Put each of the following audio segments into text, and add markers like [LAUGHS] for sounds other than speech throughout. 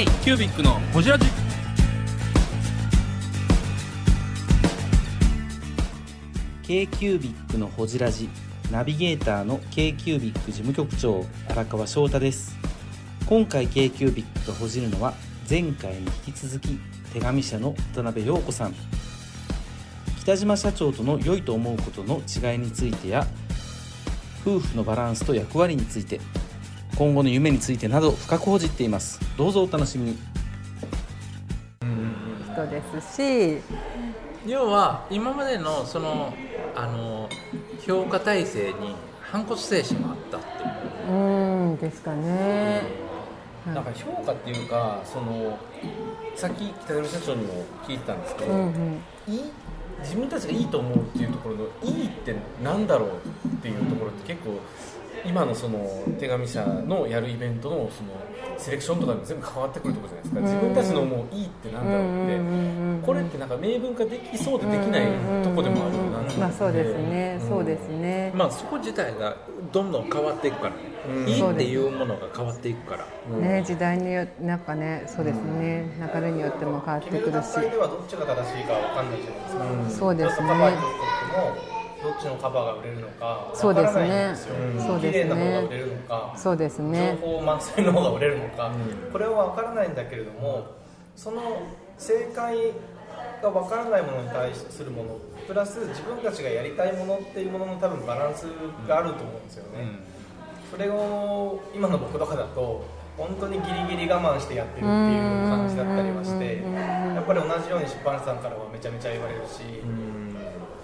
K キュービックのホジラジ。K q u b i c のほじラジ。ナビゲーターの k q u b i c 事務局長荒川翔太です。今回 k q u b i c がほじるのは前回に引き続き手紙社の渡辺陽子さん。北島社長との良いと思うことの違いについてや夫婦のバランスと役割について今後の夢についてなど深く報じっています。どうぞお楽しみに。人ですし。要は今までのそのあの評価体制に反骨精神があったっていう。うんですかね、なんか評価っていうかそのさっき北島社長にも聞いてたんですけど、うんうん。いい自分たちがいいと思うっていうところの「いい」ってなんだろうっていうところって結構今のその手紙社のやるイベントのそのセレクションとかにも全部関わってくるところじゃないですか。自分たちのもういいってなんだろうってこれってなんか明文化できそうでできないとこでもあるなってまあそうですね、うん。そうですね、まあそこ自体がどんどん変わっていくから。ね、うん。いいっていうものが変わっていくから。ね。時代によなんかねそうですね、流れによっても変わって決めるくるし段階ではどっちが正しいかわかんないじゃないですか、そうですねどっちのカバーが売れるのかそうですね。わからないんですよ、そうですね。綺麗な方が売れるのかそうですね。情報満載の方が売れるのか、これは分からないんだけれどもその正解が分からないものに対するものプラス自分たちがやりたいものっていうものの多分バランスがあると思うんですよね、それを今の僕とかだと本当にギリギリ我慢してやってるっていう感じだったりはしてやっぱり同じように出版社さんからはめちゃめちゃ言われるし、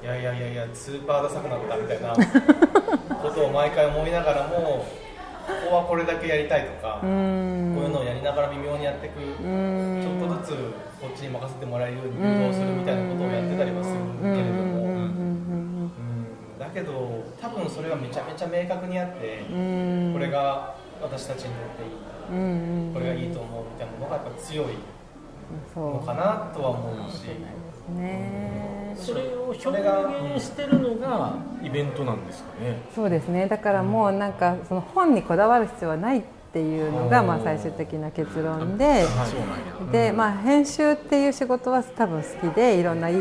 いやいやいやいやスーパーダサくなったみたいな [LAUGHS] ことを毎回思いながらもここはこれだけやりたいとかこういうのをやりながら微妙にやっていくちょっとずつこっちに任せてもらえるように誘導するみたいなことをやってたりはするけれどもうん。だけど多分それはめちゃめちゃ明確にあってこれが私たちにとっていいこれがいいと思うみたいなものがやっぱ強いのそかなとは思うし。うねそれを表現してるのがイベントなんですかね。そうですね。だからもうなんかその本にこだわる必要はないっていうのがまあ最終的な結論で、でまあ、編集っていう仕事は多分好きでいろんない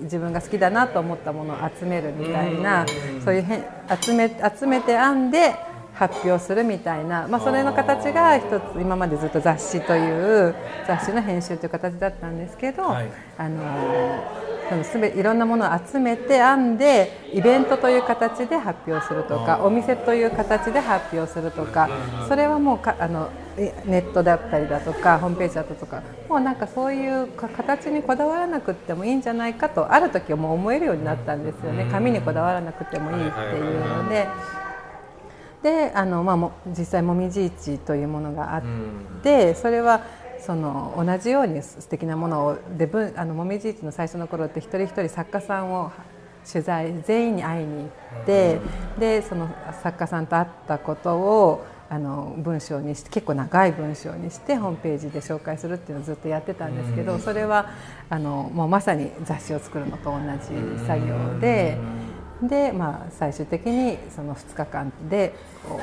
自分が好きだなと思ったものを集めるみたいなそういうへん集め集めて編んで発表するみたいな、まあ、それの形が一つ今までずっと雑誌という雑誌の編集という形だったんですけど、はい。あのすべいろんなものを集めて編んでイベントという形で発表するとかお店という形で発表するとかそれはもうかあのえネットだったりだとかホームページだったとかもうなんかそういうか形にこだわらなくてもいいんじゃないかとある時はもう思えるようになったんですよね。紙にこだわらなくてもいいっていうので。であの、まあ、も実際もみじ市というものがあってそれはその同じように素敵なものをでぶあのもみじ市の最初の頃って一人一人作家さんを取材全員に会いに行ってでその作家さんと会ったことをあの文章にして結構長い文章にしてホームページで紹介するっていうのをずっとやってたんですけどそれはあのもうまさに雑誌を作るのと同じ作業で。で、まあ、最終的にその2日間でこう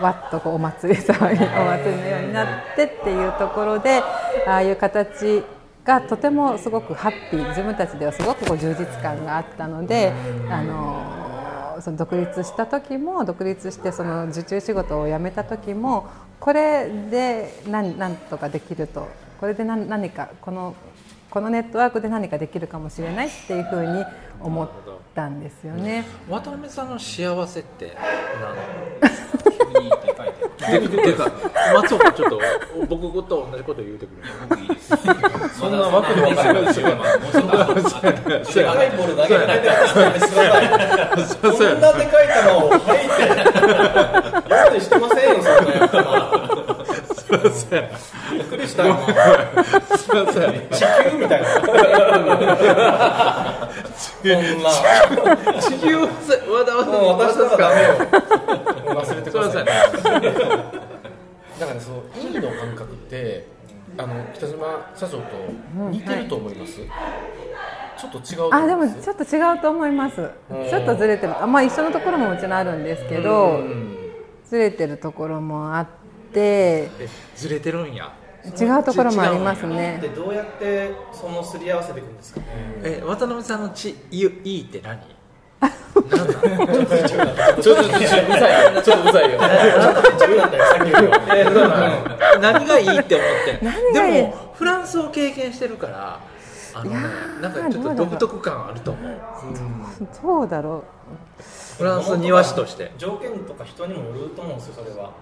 わっとこうお祭り騒ぎお祭りのようになってっていうところでああいう形がとてもすごくハッピー自分たちではすごくこう充実感があったのであのその独立した時も独立してその受注仕事を辞めた時もこれで何何とかできるとこれで何何かこのこのネットワークで何かできるかもしれないっていうふうに思ったんですよね。渡辺さんの幸せって何ででか松岡ちょっと僕と同じこと言うてくれそんな枠で分かるでかいボール投げないでこんなでかい球を吐いて用意してませんよそんな。やつびっくりした今地球みたいなそんな地球わざわざ私とかダメよ北島社長と似てると思います、ちょっと違うと思います？あでもちょっと違うと思います。ちょっとずれてる。あまあ一緒のところももちろんあるんですけどずれてるところもあって。えずれてるんや。違うところもありますでねどうやってそのすり合わせていくんですかね？え渡辺さんのちいいって何？ちょっとちょっとうざいよ。何がいいって思って。でもフランスを経験してるからあのねなんかちょっと独特感あると思う。そうだろフランス庭師として。条件とか人にもよると思うんですよそれは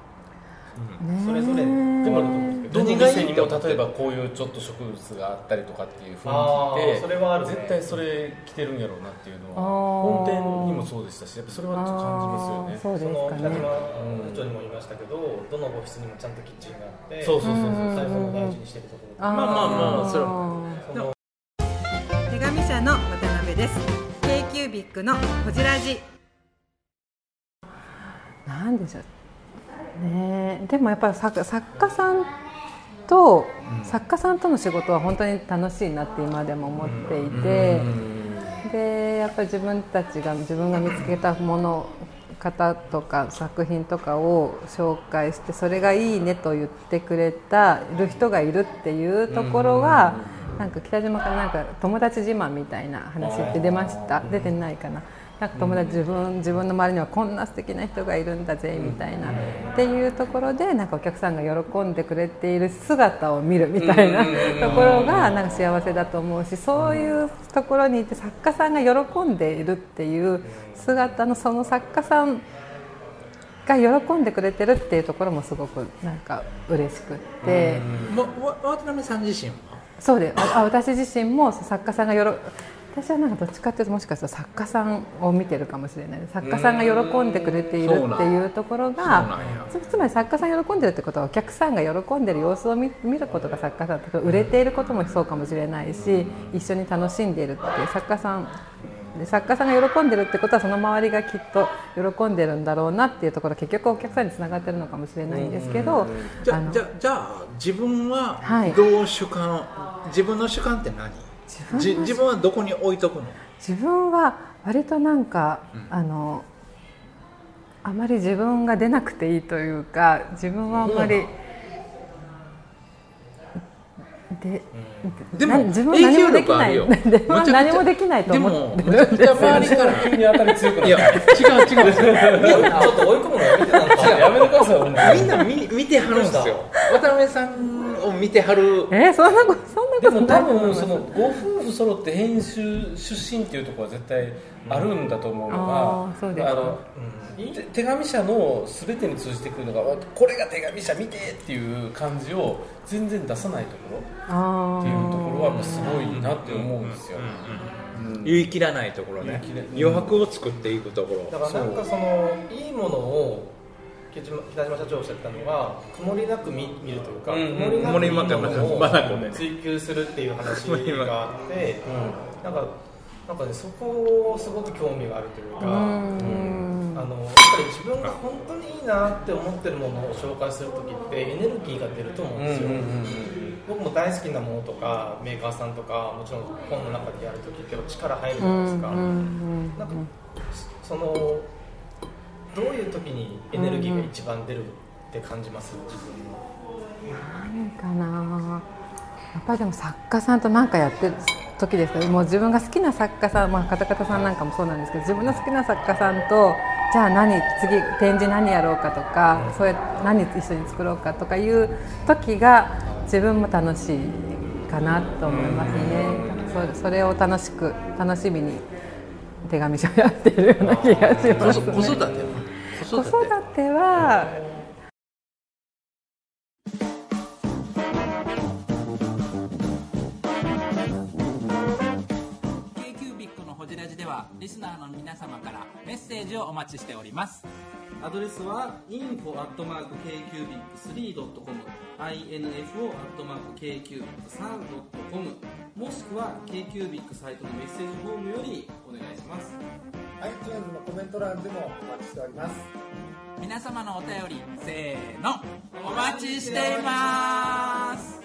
うねそれぞれでもあると思うんですけどどの店にも例えばこういうちょっと植物があったりとかっていう雰囲気でそれはあるね。絶対それ着てるんやろうなっていうのは本店にもそうでしたしやっぱそれはちょっと感じますよね。その北島ですかね。社長にも言いましたけどどのオフィスにもちゃんとキッチンがあってそうそうそうそう。最後も大事にしてるところまあまあまあそれその手紙社の渡辺です。K キュービックのこじらじ。なんでしょうね。えでもやっぱり作作家さんと、作家さんとの仕事は本当に楽しいなって今でも思っていて、でやっぱり自分たちが自分が見つけたもの方とか作品とかを紹介してそれがいいねと言ってくれたる人がいるっていうところが、なんか北島からなんか友達自慢みたいな話って出ました？出てないかな。なんか友達自分自分の周りにはこんな素敵な人がいるんだぜみたいな。っていうところでなんかお客さんが喜んでくれている姿を見るみたいなところがなんか幸せだと思うしそういうところにいて作家さんが喜んでいるっていう姿のその作家さんが喜んでくれてるっていうところもすごくなんか嬉しくって。渡辺さん自身はそうでああ私自身も作家さんがよろ私はなんかどっちかっていうともしかしたら作家さんを見てるかもしれない。作家さんが喜んでくれているっていうところがや。つつまり作家さんが喜んでるってことはお客さんが喜んでる様子を見見ることが作家さんとか売れていることもそうかもしれないし一緒に楽しんでいるっていう作家さんで作家さんが喜んでるってことはその周りがきっと喜んでるんだろうなっていうところ結局お客さんにつながってるのかもしれないんですけどじゃあ自分ははい。どう主観、自分の主観って何？じ自分はどこに置いとくの？自分は割となんか、あのあまり自分が出なくていいというか自分はあんまり、ででもな自分は何もできない。よ。[LAUGHS] 何もできないと思ってでもむちゃくちゃ周りから急に当たり強くなっいや違う違う。違うちょっと追い込むのやめてなんかたやめてくださいみんな見見てはるんですよ。渡辺さんを見てはる。えーそんなことそんなことでも多分そのご夫婦揃って編集出身っていうところは絶対あるんだと思うのが、うですか。あのて手紙社の全てに通じてくるのがこれが手紙社見てっていう感じを全然出さないところあっていうところはすごいなって思うんですよ、言い切らないところね。余白を作っていくところ。だからなんかそのいいものを北島社長おっしゃったのが曇りなく見見るというか、うん曇りなく曇りいいまくものを追求するっていう話があって、なんかなんかねそこをすごく興味があるというか。ーうん。あのやっぱり自分が本当にいいなって思ってるものを紹介する時ってエネルギーが出ると思うんですよ、僕も大好きなものとかメーカーさんとかもちろん本の中でやる時って力入るじゃないですか、うんうん。なんかそのどういう時にエネルギーが一番出るって感じます？自分の何かな。やっぱりでも作家さんと何かやってる時ですねもう自分が好きな作家さん、まあ、カタカタさんなんかもそうなんですけど自分の好きな作家さんとじゃあ何次展示何やろうかとかそうや何一緒に作ろうかとかいう時が自分も楽しいかなと思いますね。そそれを楽しく楽しみに手紙書をやってるような気がし子ます、ね、子育ては子育ては k q b i c のホジラジではリスナーの皆様からメッセージをお待ちしております。アドレスは info.kcubic3.com info.kcubic3.com もしくは KQBIC サイトのメッセージフォームよりお願いします iTunes のコメント欄でもお待ちしております。皆様のお便りせーの。お待ちしています。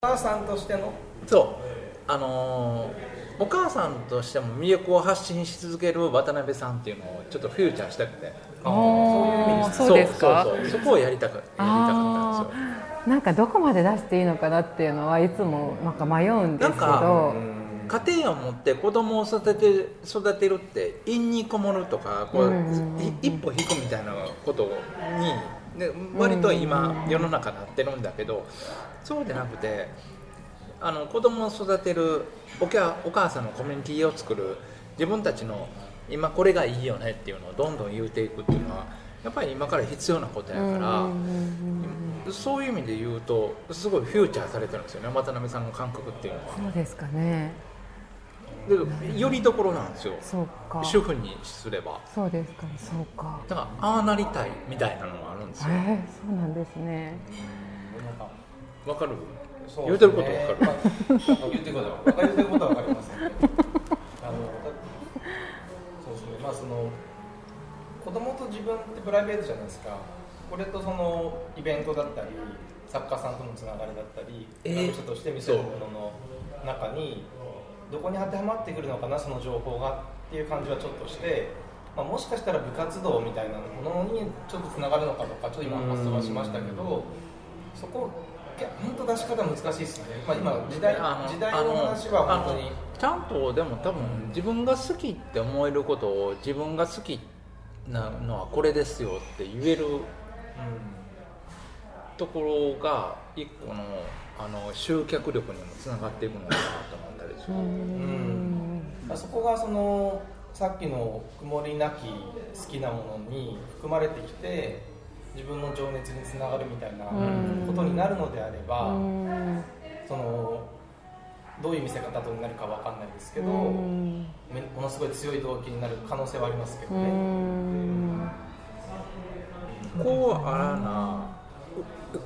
母さんとしての？そう。あのーお母さんとしても魅力を発信し続ける渡辺さんっていうのをちょっとフューチャーしたくて。おー。そうです。か。そうそうそうそこをやりたかやりたかったんですよなんかどこまで出していいのかなっていうのはいつもなんか迷うんですけど家庭を持って子供を育てて育てるって陰にこもるとかこう、一歩引くみたいなことにで割と今世の中なってるんだけどそうじゃなくてあの子供を育てるおお母さんのコミュニティを作る自分たちの今これがいいよねっていうのをどんどん言うていくっていうのはやっぱり今から必要なことやから。そういう意味で言うとすごいフューチャーされてるんですよね渡辺さんの感覚っていうのは。そうですかね。でよりどころなんですよ。そうか。主婦にすれば。そうですかそうか。だからああなりたいみたいなのがあるんですよ。えー、そうなんですね。わかる？そう言うてることわかる。まあ言ってることは分か言ってることは分かります、ね、あのそうですねまあその子供と自分ってプライベートじゃないですか。これとそのイベントだったり作家さんとのつながりだったりえー学者として見せるものの中にどこに当てはまってくるのかなその情報がっていう感じはちょっとして、まあ、もしかしたら部活動みたいなものにちょっとつながるのかとかちょっと今発想はしましたけどそこいや本当出し方難しいですよね、まあ、今時代時代の話は本当に。ちゃんとでも多分自分が好きって思えることを自分が好きなのはこれですよって言えるところが一個のあの集客力にもつながっていくのかなと思ったりする、うん。まあそこがそのさっきの曇りなき好きなものに含まれてきて自分の情熱につながるみたいなことになるのであれば、うん。そのどういう見せ方になるかわかんないですけど、うん。めものすごい強い動機になる可能性はありますけどうね。ん。こうあらな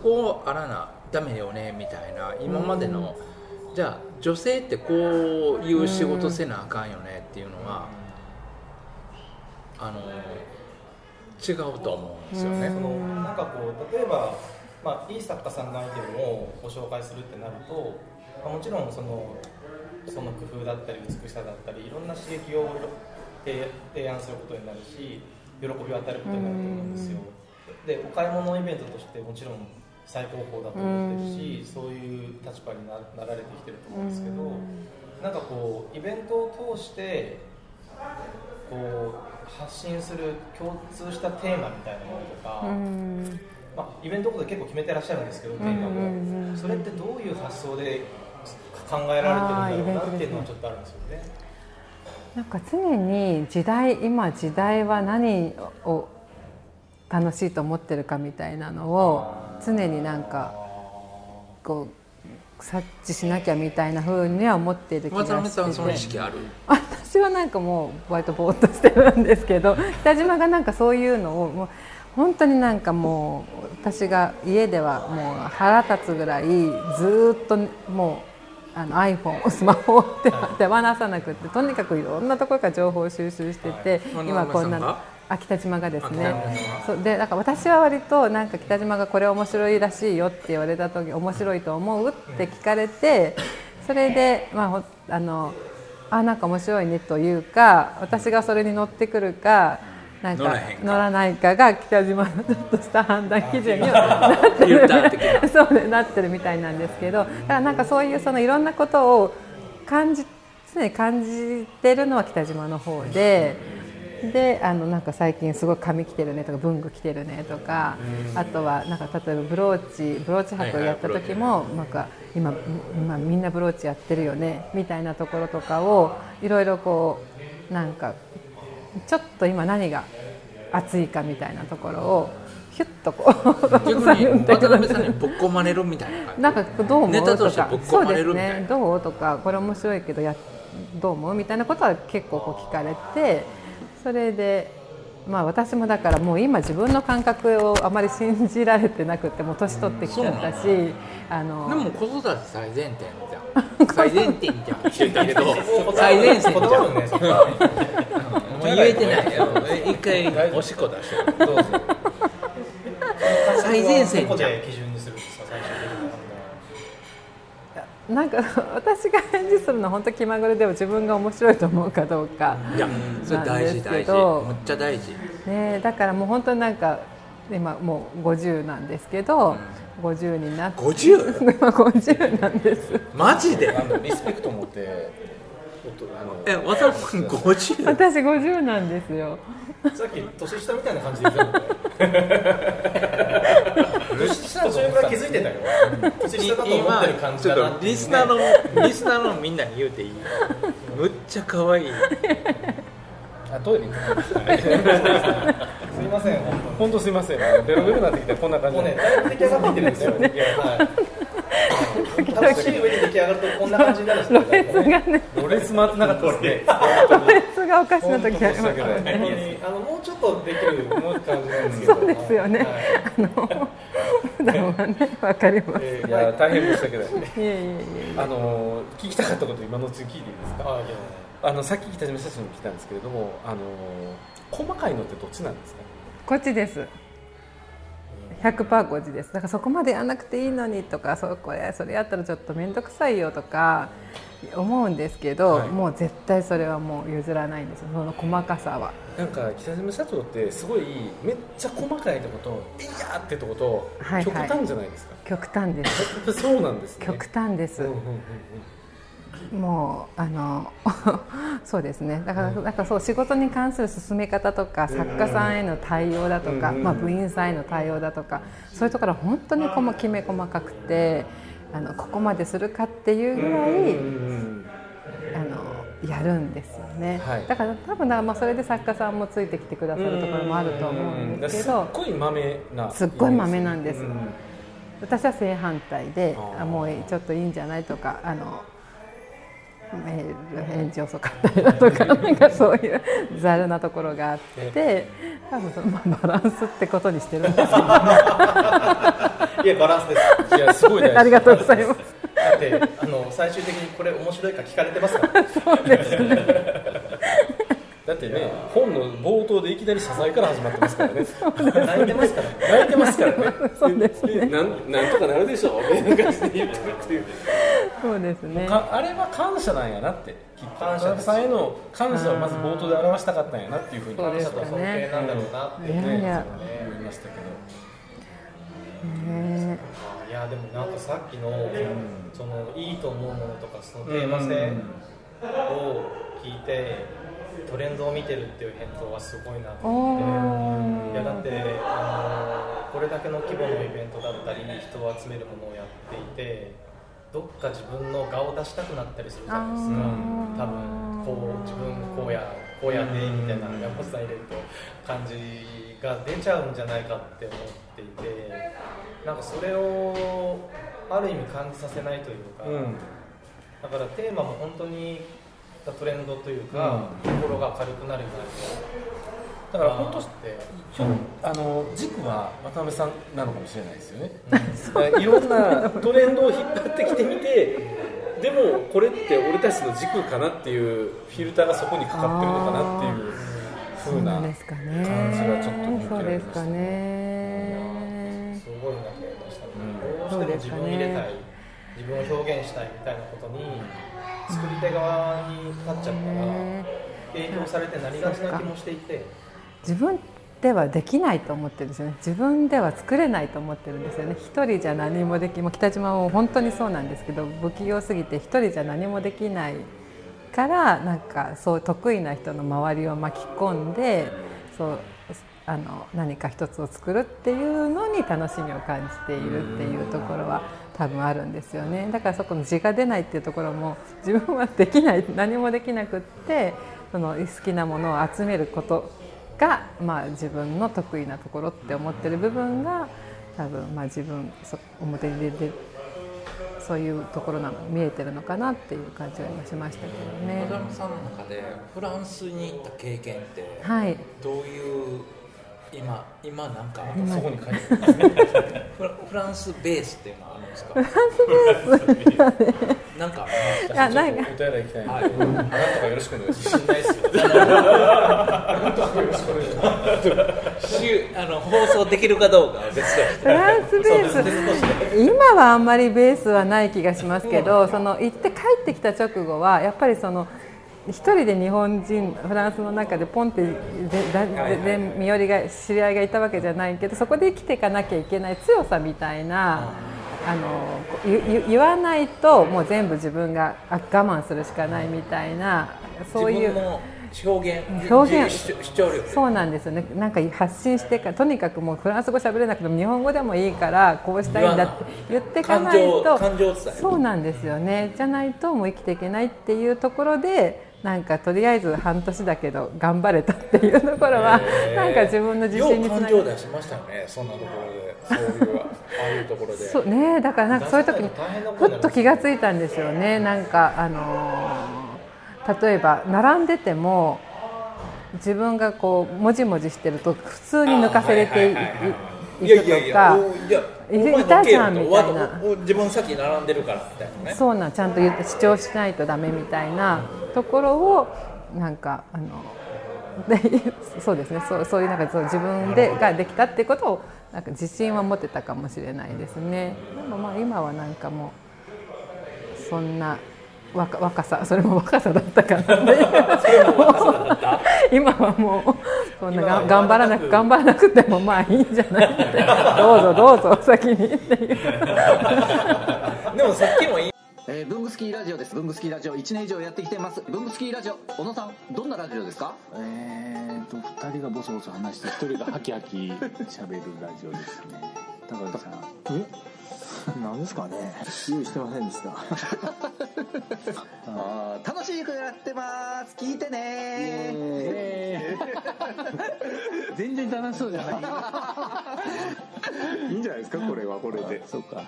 こうあらなダメよねみたいな今までのじゃあ女性ってこういう仕事せなあかんよねっていうのはあの違うと思うんですよね。そのなんかこう例えば、まあ、いい作家さんのアイテムをご紹介するってなると、まあもちろんそのその工夫だったり美しさだったりいろんな刺激を提提案することになるし喜びを与えることになると思うんですよ。でお買い物イベントとしてもちろん最高峰だと思ってるしそういう立場にななられてきてると思うんですけどなんかこうイベントを通してこう発信する共通したテーマみたいなものとか、うん。まあ、イベントごとで結構決めてらっしゃるんですけどテーマうんうんうん。うんも。それってどういう発想で考えられてるんだろうなっていうのはちょっとあるんですよね。なんか常に時代今時代は何を楽しいと思ってるかみたいなのを常になんかこう察知しなきゃみたいな風には思っている気が渡辺さんその意してて識ある？[LAUGHS] 私はなんかもう割とぼーっとしてるんですけど [LAUGHS] 北島がなんかそういうのをもう本当になんかもう私が家ではもう腹立つぐらいずーっともうあの iPhone スマホを手手放さなくってとにかくいろんなところから情報を収集してて、はい。今こんなの。渡辺さんが？あ北島がですね。そう。でだから私は割となんか北島がこれ面白いらしいよって言われた時面白いと思うって聞かれてそれでまあほあのあなんか面白いねというか私がそれに乗ってくるかなんか乗らないか。が北島のちょっとした判断基準にはなってる [LAUGHS] そうねなってるみたいなんですけどだからなんかそういうそのいろんなことを感じ常に感じてるのは北島の方で。であのなんか最近すごい髪着てるねとか文具着てるねとかあとはなんか例えばブローチブローチ博をやった時もなんか今今みんなブローチやってるよねみたいなところとかをいろいろこうなんかちょっと今何が熱いかみたいなところをヒュッとこう逆に [LAUGHS] 渡辺さんにぶっ込まれるみたいな感じ。なんかどう思うととかそうですね。どうとかこれ面白いけどやどう思うみたいなことは結構こう聞かれてそれでまあ私もだからもう今自分の感覚をあまり信じられてなくてもう年取ってきちゃったしあのでも子育て [LAUGHS] 最前提じゃん最前提じゃんって言ったけど最前線じゃん。もう言えてないよ一回おしっこ出して。どうぞ最前線じゃんで基準にするんですか最終的なんか [LAUGHS] 私が返事するのは本当気まぐれでも自分が面白いと思うかどうか、いやそれ大事大事。どむっちゃ大事。ね、だからもう本当になんか今もう50なんですけど、50になって。50? [LAUGHS] 今50なんです。マジで？あのリスペクト持ってえ渡辺君 50? 私50なんですよ [LAUGHS] さっき年下みたいな感じで言ってたもんね途中から気づいてた。よ年下だと思ってる感じだなとリスナーの [LAUGHS] リスナーのみんなに言うていい？むっちゃ可愛い。あトイレ行ってきました [LAUGHS] すいません本本当すいません。ベロベロになってきてこんな感当もうねだいぶ出来上がってきてるんですよ。はい楽しい上に出来上がるとこんな感じになるんですよロレスがねロレス回ってなかったですねロレスがおかしな時あります本当申し訳ない本当にあのもうちょっとできるもう感じなんですけどそうですよねはいあの普段はねわかります、えーいや大変申し訳ないいえいえいえあの聞きたかったこと今のうちに聞いていいですかあいやあのさっき北島社長に聞いたんですけれどもあの細かいのってどっちなんですかこっちです100%こっちです。だからそこまでやらなくていいのにとかそこれそれやったらちょっと面倒くさいよとか思うんですけど、はい。もう絶対それはもう譲らないんですよその細かさは。なんか北島社長ってすごいめっちゃ細かいとこといやーってとことはいはい。極端じゃないですか、極端です。[LAUGHS] そうなんですね。極端です、うんうんうんもうあの [LAUGHS] そうですね。だから,、だからそう仕事に関する進め方とか、作家さんへの対応だとか、うん。まあ、部員さんへの対応だとかそういうところは本当にこまきめ細かくてあのここまでするかっていうぐらい、あのやるんですよね、はい。だから多分まあそれで作家さんもついてきてくださるところもあると思うんですけすっどごい豆なすっごい豆なんです。うん。私は正反対であもうちょっといいんじゃないとかあの返事遅かったりだとかなんかそういうざるなところがあって多分その、まあ、バランスってことにしてるんですけどいやバランスです。いやすごい大事。ありがとうございます。だってあの最終的にこれ面白いか聞かれてますからだってね本の冒頭でいきなり謝罪から始まってますからね。泣いてますから。泣いてますからね。そうですね。なんなんとかなるでしょう。みたいな感じで言ってくるっていう。そうですね。かあれは感謝なんやなって。きっと感謝さんへの感謝をまず冒頭で表したかったんやなっていうふうに。感謝と尊敬なんだろうなっていやいや。思いましたけど。ねいやでもなんかさっきの、そのいいと思うものとかそのテーマ性を聞いて、トレンドを見てるっていう返答はすごいなとお思って。いやだーってあのこれだけの規模のイベントだったり人を集めるものをやっていてどっか自分の顔を出したくなったりするじゃないですか。多分こう自分こうやこうやねみたいな山本さん入れると感じが出ちゃうんじゃないかって思っていてなんかそれをある意味感じさせないというか、うん。だからテーマも本当にトレンドというか、心が軽くなるようなだから本当ってひょあの軸は渡辺さんなのかもしれないですよね、だからいろんなトレンドを引っ張ってきてみてでもこれって俺たちの軸かなっていうフィルターがそこにかかってるのかなっていうそう風な感じがちょっと見受けそうられましたですかね。すごいなと思いました。どうしても自分を入れたい、自分を表現したいみたいなことに作り手側に立っちゃったらね影響されてなりがちな気もしていて。自分ではできないと思ってるんですよね。自分では作れないと思ってるんですよね。一人じゃ何もできもう北島も本当にそうなんですけど不器用すぎて一人じゃ何もできないからなんかそう得意な人の周りを巻き込んでそうあの何か一つを作るっていうのに楽しみを感じているっていうところは多分あるんですよねだからそこの字が出ないっていうところも自分はできない何もできなくってその好きなものを集めることが、まあ、自分の得意なところって思ってる部分が多分、まあ、自分そ表に出てそういうところなの見えてるのかなっていう感じが今しましたけどね小。田さんの中でフランスに行った経験ってはいどういう今今なんかそこに書いてある。フラフランスベースっていうのはあるんですか？なんかいやなんか。お手洗い行きたい。んで、はい。あなたがよろしくお願いします。自信ないです。[LAUGHS] よしあの放送できるかどうかフランスベース。今はあんまりベースはない気がしますけどその行って帰ってきた直後はやっぱりその一人で日本人フランスの中でポンって全然身寄りが知り合いがいたわけじゃないけどそこで生きていかなきゃいけない強さみたいな。あの言わないともう全部自分があ我慢するしかないみたいなそういう表現表現そうなんですよね。なんか発信してからとにかくもうフランス語喋れなくても日本語でもいいからこうしたいんだって言っていかないとそうなんですよね。じゃないともう生きていけないっていうところでなんかとりあえず半年だけど頑張れたっていうところはなんか自分の自信につながる情出しましたねそんなところで。そういうああいうところでそうねだからなんかそういう時にふっと気がついたんですよね。なんかあのー例えば並んでても自分がこうもじもじしてると普通に抜かせれていあはいはいやいやいやくとかおいたじゃんのみたいな。自分先並んでるからみたいなね。そうなんちゃんと言って主張しないとダメみたいなところをなんかあので [LAUGHS] そうですね。そうそういうなんかそう自分でができたってことをなんか自信は持てたかもしれないですね。でもまあ今はなんかもうそんな若若さそれも若さだったかな [LAUGHS] っていう今はもうそんなが頑張らなく頑張らなくてもまあいいんじゃない。っ [LAUGHS] てどうぞどうぞお先にっていう。[LAUGHS] でもさっきも言い。えー、ブングスキーラジオです。ブングスキーラジオ。1年以上やってきてます。ブングスキーラジオ、小野さん、どんなラジオですか？えーと2人がボソボソ話して1人がハキハキ喋るラジオですね。高橋さん。え何ですかね？用意してませんでしたあー楽しくやってます。聞いてね。全然楽しそうじゃないいいんじゃないですかこれはこれで。そうか。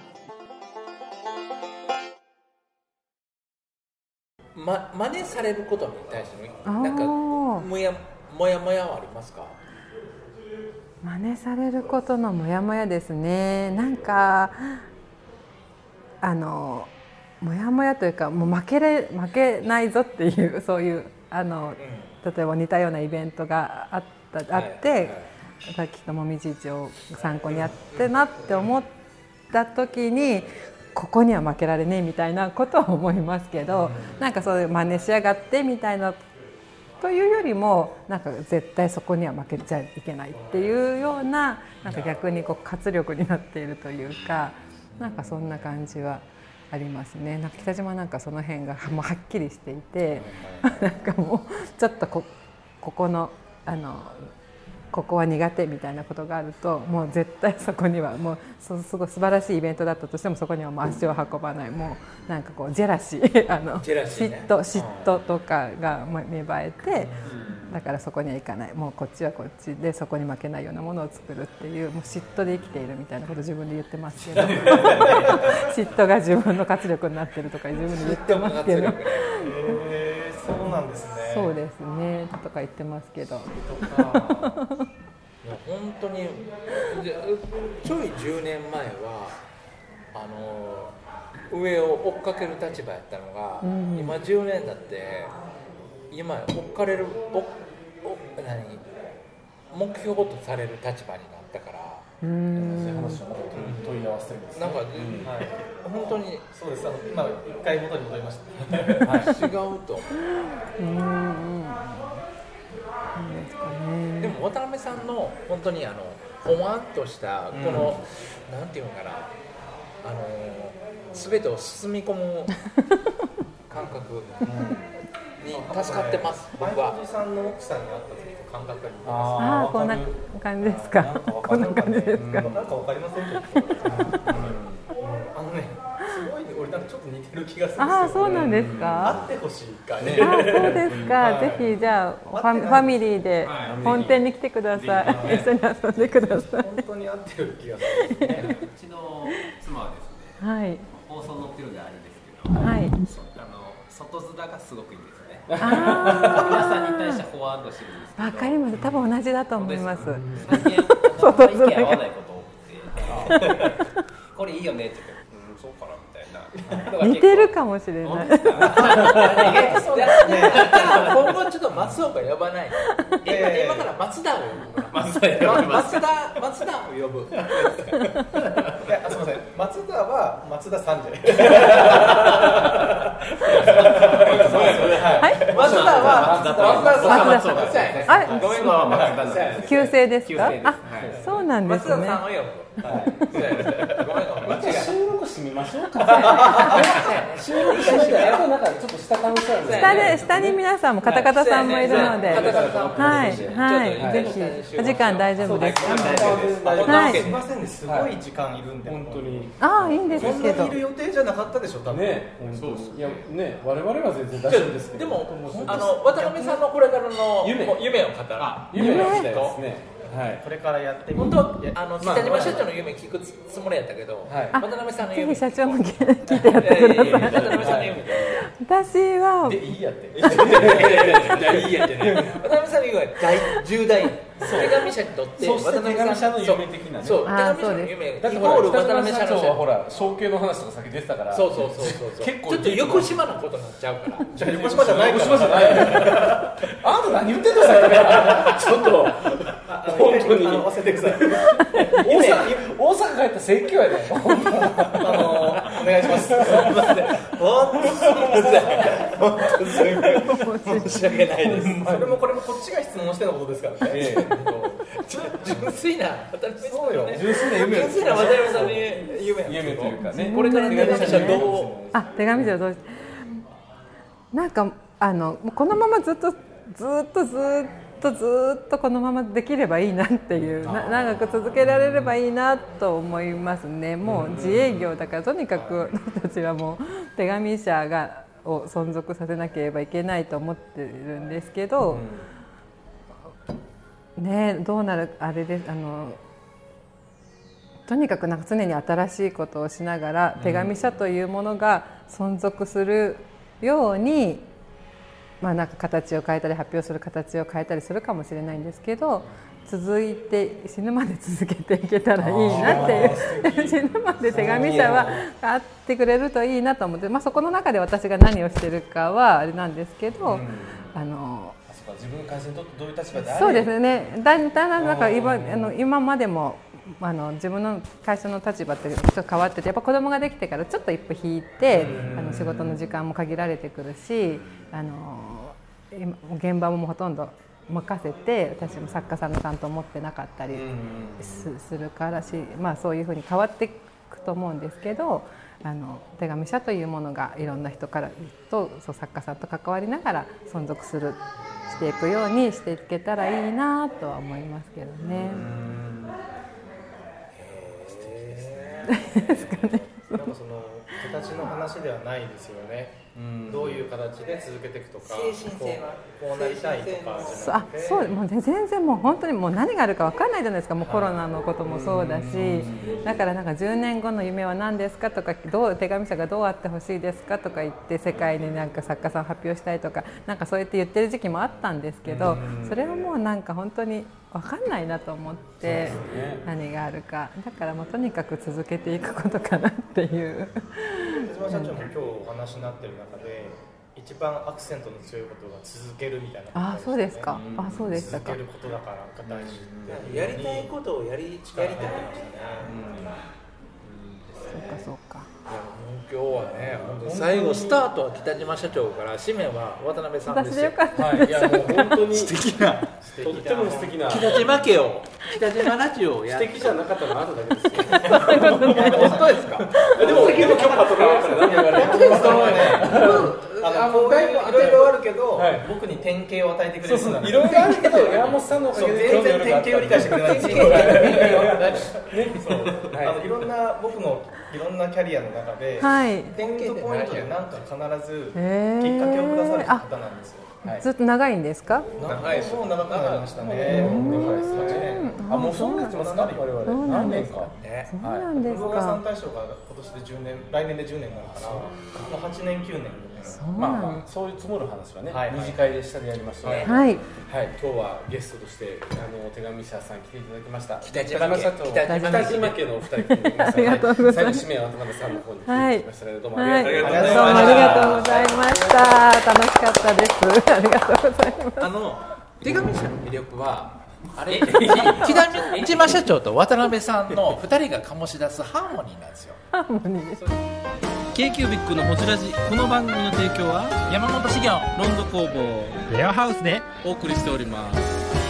ま真似されることに対してなんかもやもやもやはありますか？真似されることのモヤモヤですね。なんかあのモヤモヤというかもう負けれ負けないぞっていうそういうあの例えば似たようなイベントがあったあって、さっきのもみじ市を参考にやってなって思った時にここには負けられねえみたいなことは思いますけど、なんかそういう真似しやがってみたいなというよりもなんか絶対そこには負けちゃいけないっていうようななんか逆にこう活力になっているというかなんかそんな感じはありますね。なんか北島なんかその辺が [LAUGHS] もうはっきりしていてなんかもうちょっとこここのあのここは苦手みたいなことがあるともう絶対そこにはもうそすごい素晴らしいイベントだったとしてもそこにはもう足を運ばない。もうなんかこうジェラシーあのジェラシーね。嫉妬嫉妬とかがま芽生えてだからそこには行かない。もうこっちはこっちでそこに負けないようなものを作るっていうもう嫉妬で生きているみたいなことを自分で [LAUGHS] 言ってますけど。嫉妬が自分の活力になってるとか自分で言ってますけど。えー、そうなんですねそうですねとか言ってますけど。いや本当に。でちょい10年前はあの上を追っかける立場やったのが、うん今10年だって今追っかれるおお何？目標とされる立場になったから。うーん。話を問い合わせてるんですなんか、はい。本当に。そうです。あの今一回元に戻りました。違うと。思ううん。でも渡辺さん。の本当にあのほわん。としたこの、なん。ていうのかなあの全てを包み込む感覚に助かってます僕は。さんの奥さんに会った時と感覚が似てますああこんな感じですか？こんな感じですか？なんかわかりませんけど、あのねすごい俺なんかちょっと似てる気がするああそうなんですか？会ってほしいかね。ああそうですか、はいぜひじゃあファミファミリーで本店に来てください、一緒に遊んでください。本当に会ってる気がする。うちの妻はですねはい。放送載ってるんであれですけど。はい外面がすごくいいんですね。あ皆さんに対してほわんとしてるんですわかります。多分同じだと思います。最近あの意見合わないこと多くて。[LAUGHS] これいいよねってそうかなみたいな。[LAUGHS] 似てるかもしれない。[LAUGHS] 今後ちょっと松岡呼ばない。今今から松田を呼ぶ。松田松田を呼ぶ。[LAUGHS] いやすみません。松田は松田さんじゃない。はい。松田は松田さん。松田やねあごめんごめん松田さん。旧姓ですか？旧姓です。あ、そうなんですね。松田さんを呼ぶはい。そ収録してみましょうか。収録してみたらやっとなんか。ちょっと下感したんで下で下に皆さんもカタカタさんもいるので、はい。はい。ぜひお時間大丈夫です。か。はい。すみませんねすごい。時間い。るんで本当にああい。い。んですけどなにい。る予定じゃなかったでしょ多分ね本当にい。やね我々は全然大丈夫ですけどでもあの渡辺さんのこれからの夢夢を語る夢が来たい。ですねはい。これからやってみ本当はあの北島社長の夢聞くつもりやったけど、はい。渡辺さんの夢ぜひ社長も聞いてやってください。[LAUGHS] 渡辺さんの夢私はでいいやって。いやいいやってね。渡辺さんの夢は大重大手紙社にとってそして手紙社の夢的なね。そう。手紙社の夢だってほら渡辺社社長は長ほら承継の話とか先出てたから。そうそうそうそうそう。結構ちょっと横島なことになっちゃうから。[LAUGHS] じゃあ横島じゃない横島じゃないあんた何言ってんのさ [LAUGHS] ちょっと。本当に。あの忘れてください。大阪大阪帰った説教やであのお願いします。本当すみません。本当すみません。申し訳ないです。それもこれもこっちが質問してのことですからね、え [LAUGHS] 純粋な渡辺さんのそうよ。ね。純粋な夢。純粋な渡辺さんの夢や夢というかね。これから手紙社長どう？あ手紙じゃどう？しなんかあのこのままずっとずっとずっとずっとこのままできればいいなっていうな長く続けられればいいなと思いますね。もう自営業だからとにかく私たちはもう手紙社がを存続させなければいけないと思ってるんですけど、ねどうなるあれですあのとにかくなんか常に新しいことをしながら手紙社というものが存続するように、まあ、なんか形を変えたり発表する形を変えたりするかもしれないんですけど続いて死ぬまで続けていけたらいいなっていう。死ぬまで手紙社はあってくれるといいなと思って、まあ、そこの中で私が何をしてるかはあれなんですけど、あのあそうか自分の会社にとってどういう立場であれそうですね。だんだんなんか今あの今までもあの自分の会社の立場ってちょっと変わっててやっぱ子供ができてからちょっと一歩引いてあの仕事の時間も限られてくるしあの今現場もほとんど任せて私も作家さんの担当持ってなかったりすするからし、まあ、そういうふうに変わっていくと思うんですけどあの手紙社というものがいろんな人からとそう作家さんと関わりながら存続するしていくようにしていけたらいいなとは思いますけどね。[LAUGHS] ですかね。なんかその形の話ではないですよね。どういう形で続けていくとか、精神性は。こうこうなりたいとかじそうあゃなくて、そうもうね全然もう本当にもう何があるか分かんないじゃないですか。もうコロナのこともそうだし。だからなんか10年後の夢は何ですかとかどう手紙者がどうあってほしいですかとか言って世界になんか作家さん発表したいとかなんかそうやって言ってる時期もあったんですけどそれはもうなんか本当に分かんないなと思って何があるか。だからもうとにかく続けていくことかなっていう。手島社長も今日お話になってる中で。一番アクセントの強いことが続けるみたいなあそうですか。あそうでしたか。続けることだからが大事ってやりたいことをやりやりたいって言ってましたねそうかそうか。いやもう今日はね最後スタートは北島社長から締めは渡辺さんですよ。私でよかった。はいいやもう本当に素敵な。とっても素敵な。北島家を北島ラジオをや素敵じゃなかったのはあなただけですよ。[LAUGHS] 本当ですか？でもでも許可とかあるから何言われてもあのこういろいろあるけど、僕に典型を与えてくれる。そうそう。[LAUGHS] いろいろあるけど山本さんのおかげで全然典型を理解してくれないんですよそうあのいろんな僕のいろんなキャリアの中で、はい。ポイントポイントでなんか必ずきっかけをくださる方なんですよ。はい。ずっと長いんですか？長いもう長くなりましたね。8年。あもうそうなってますか？我々そうなんです何年か？ねそうなんですか？大賞が今年で10年来年で10年になるからもう8年9年まあそういう積もる話はね、はいはい。二次会で下でやりましたので、はい。はい、今日はゲストとしてあの手紙社さん来ていただきました。北島家。社長、北島家。北島家のお二人来ていただきました。[LAUGHS] ありがとうございます。最後締めは渡辺さんの方に来てましたので、どうも。あはい、りどうもがとうございました。ありがとうございました。楽しかったです。ありがとうございます。あの手紙社の魅力はあれ北島社長と渡辺さんの2人が醸し出すハーモニーなんですよ。ハーモニーです。k q b i c のほじラジこの番組の提供は山本資源ロンド工房レアハウスでお送りしております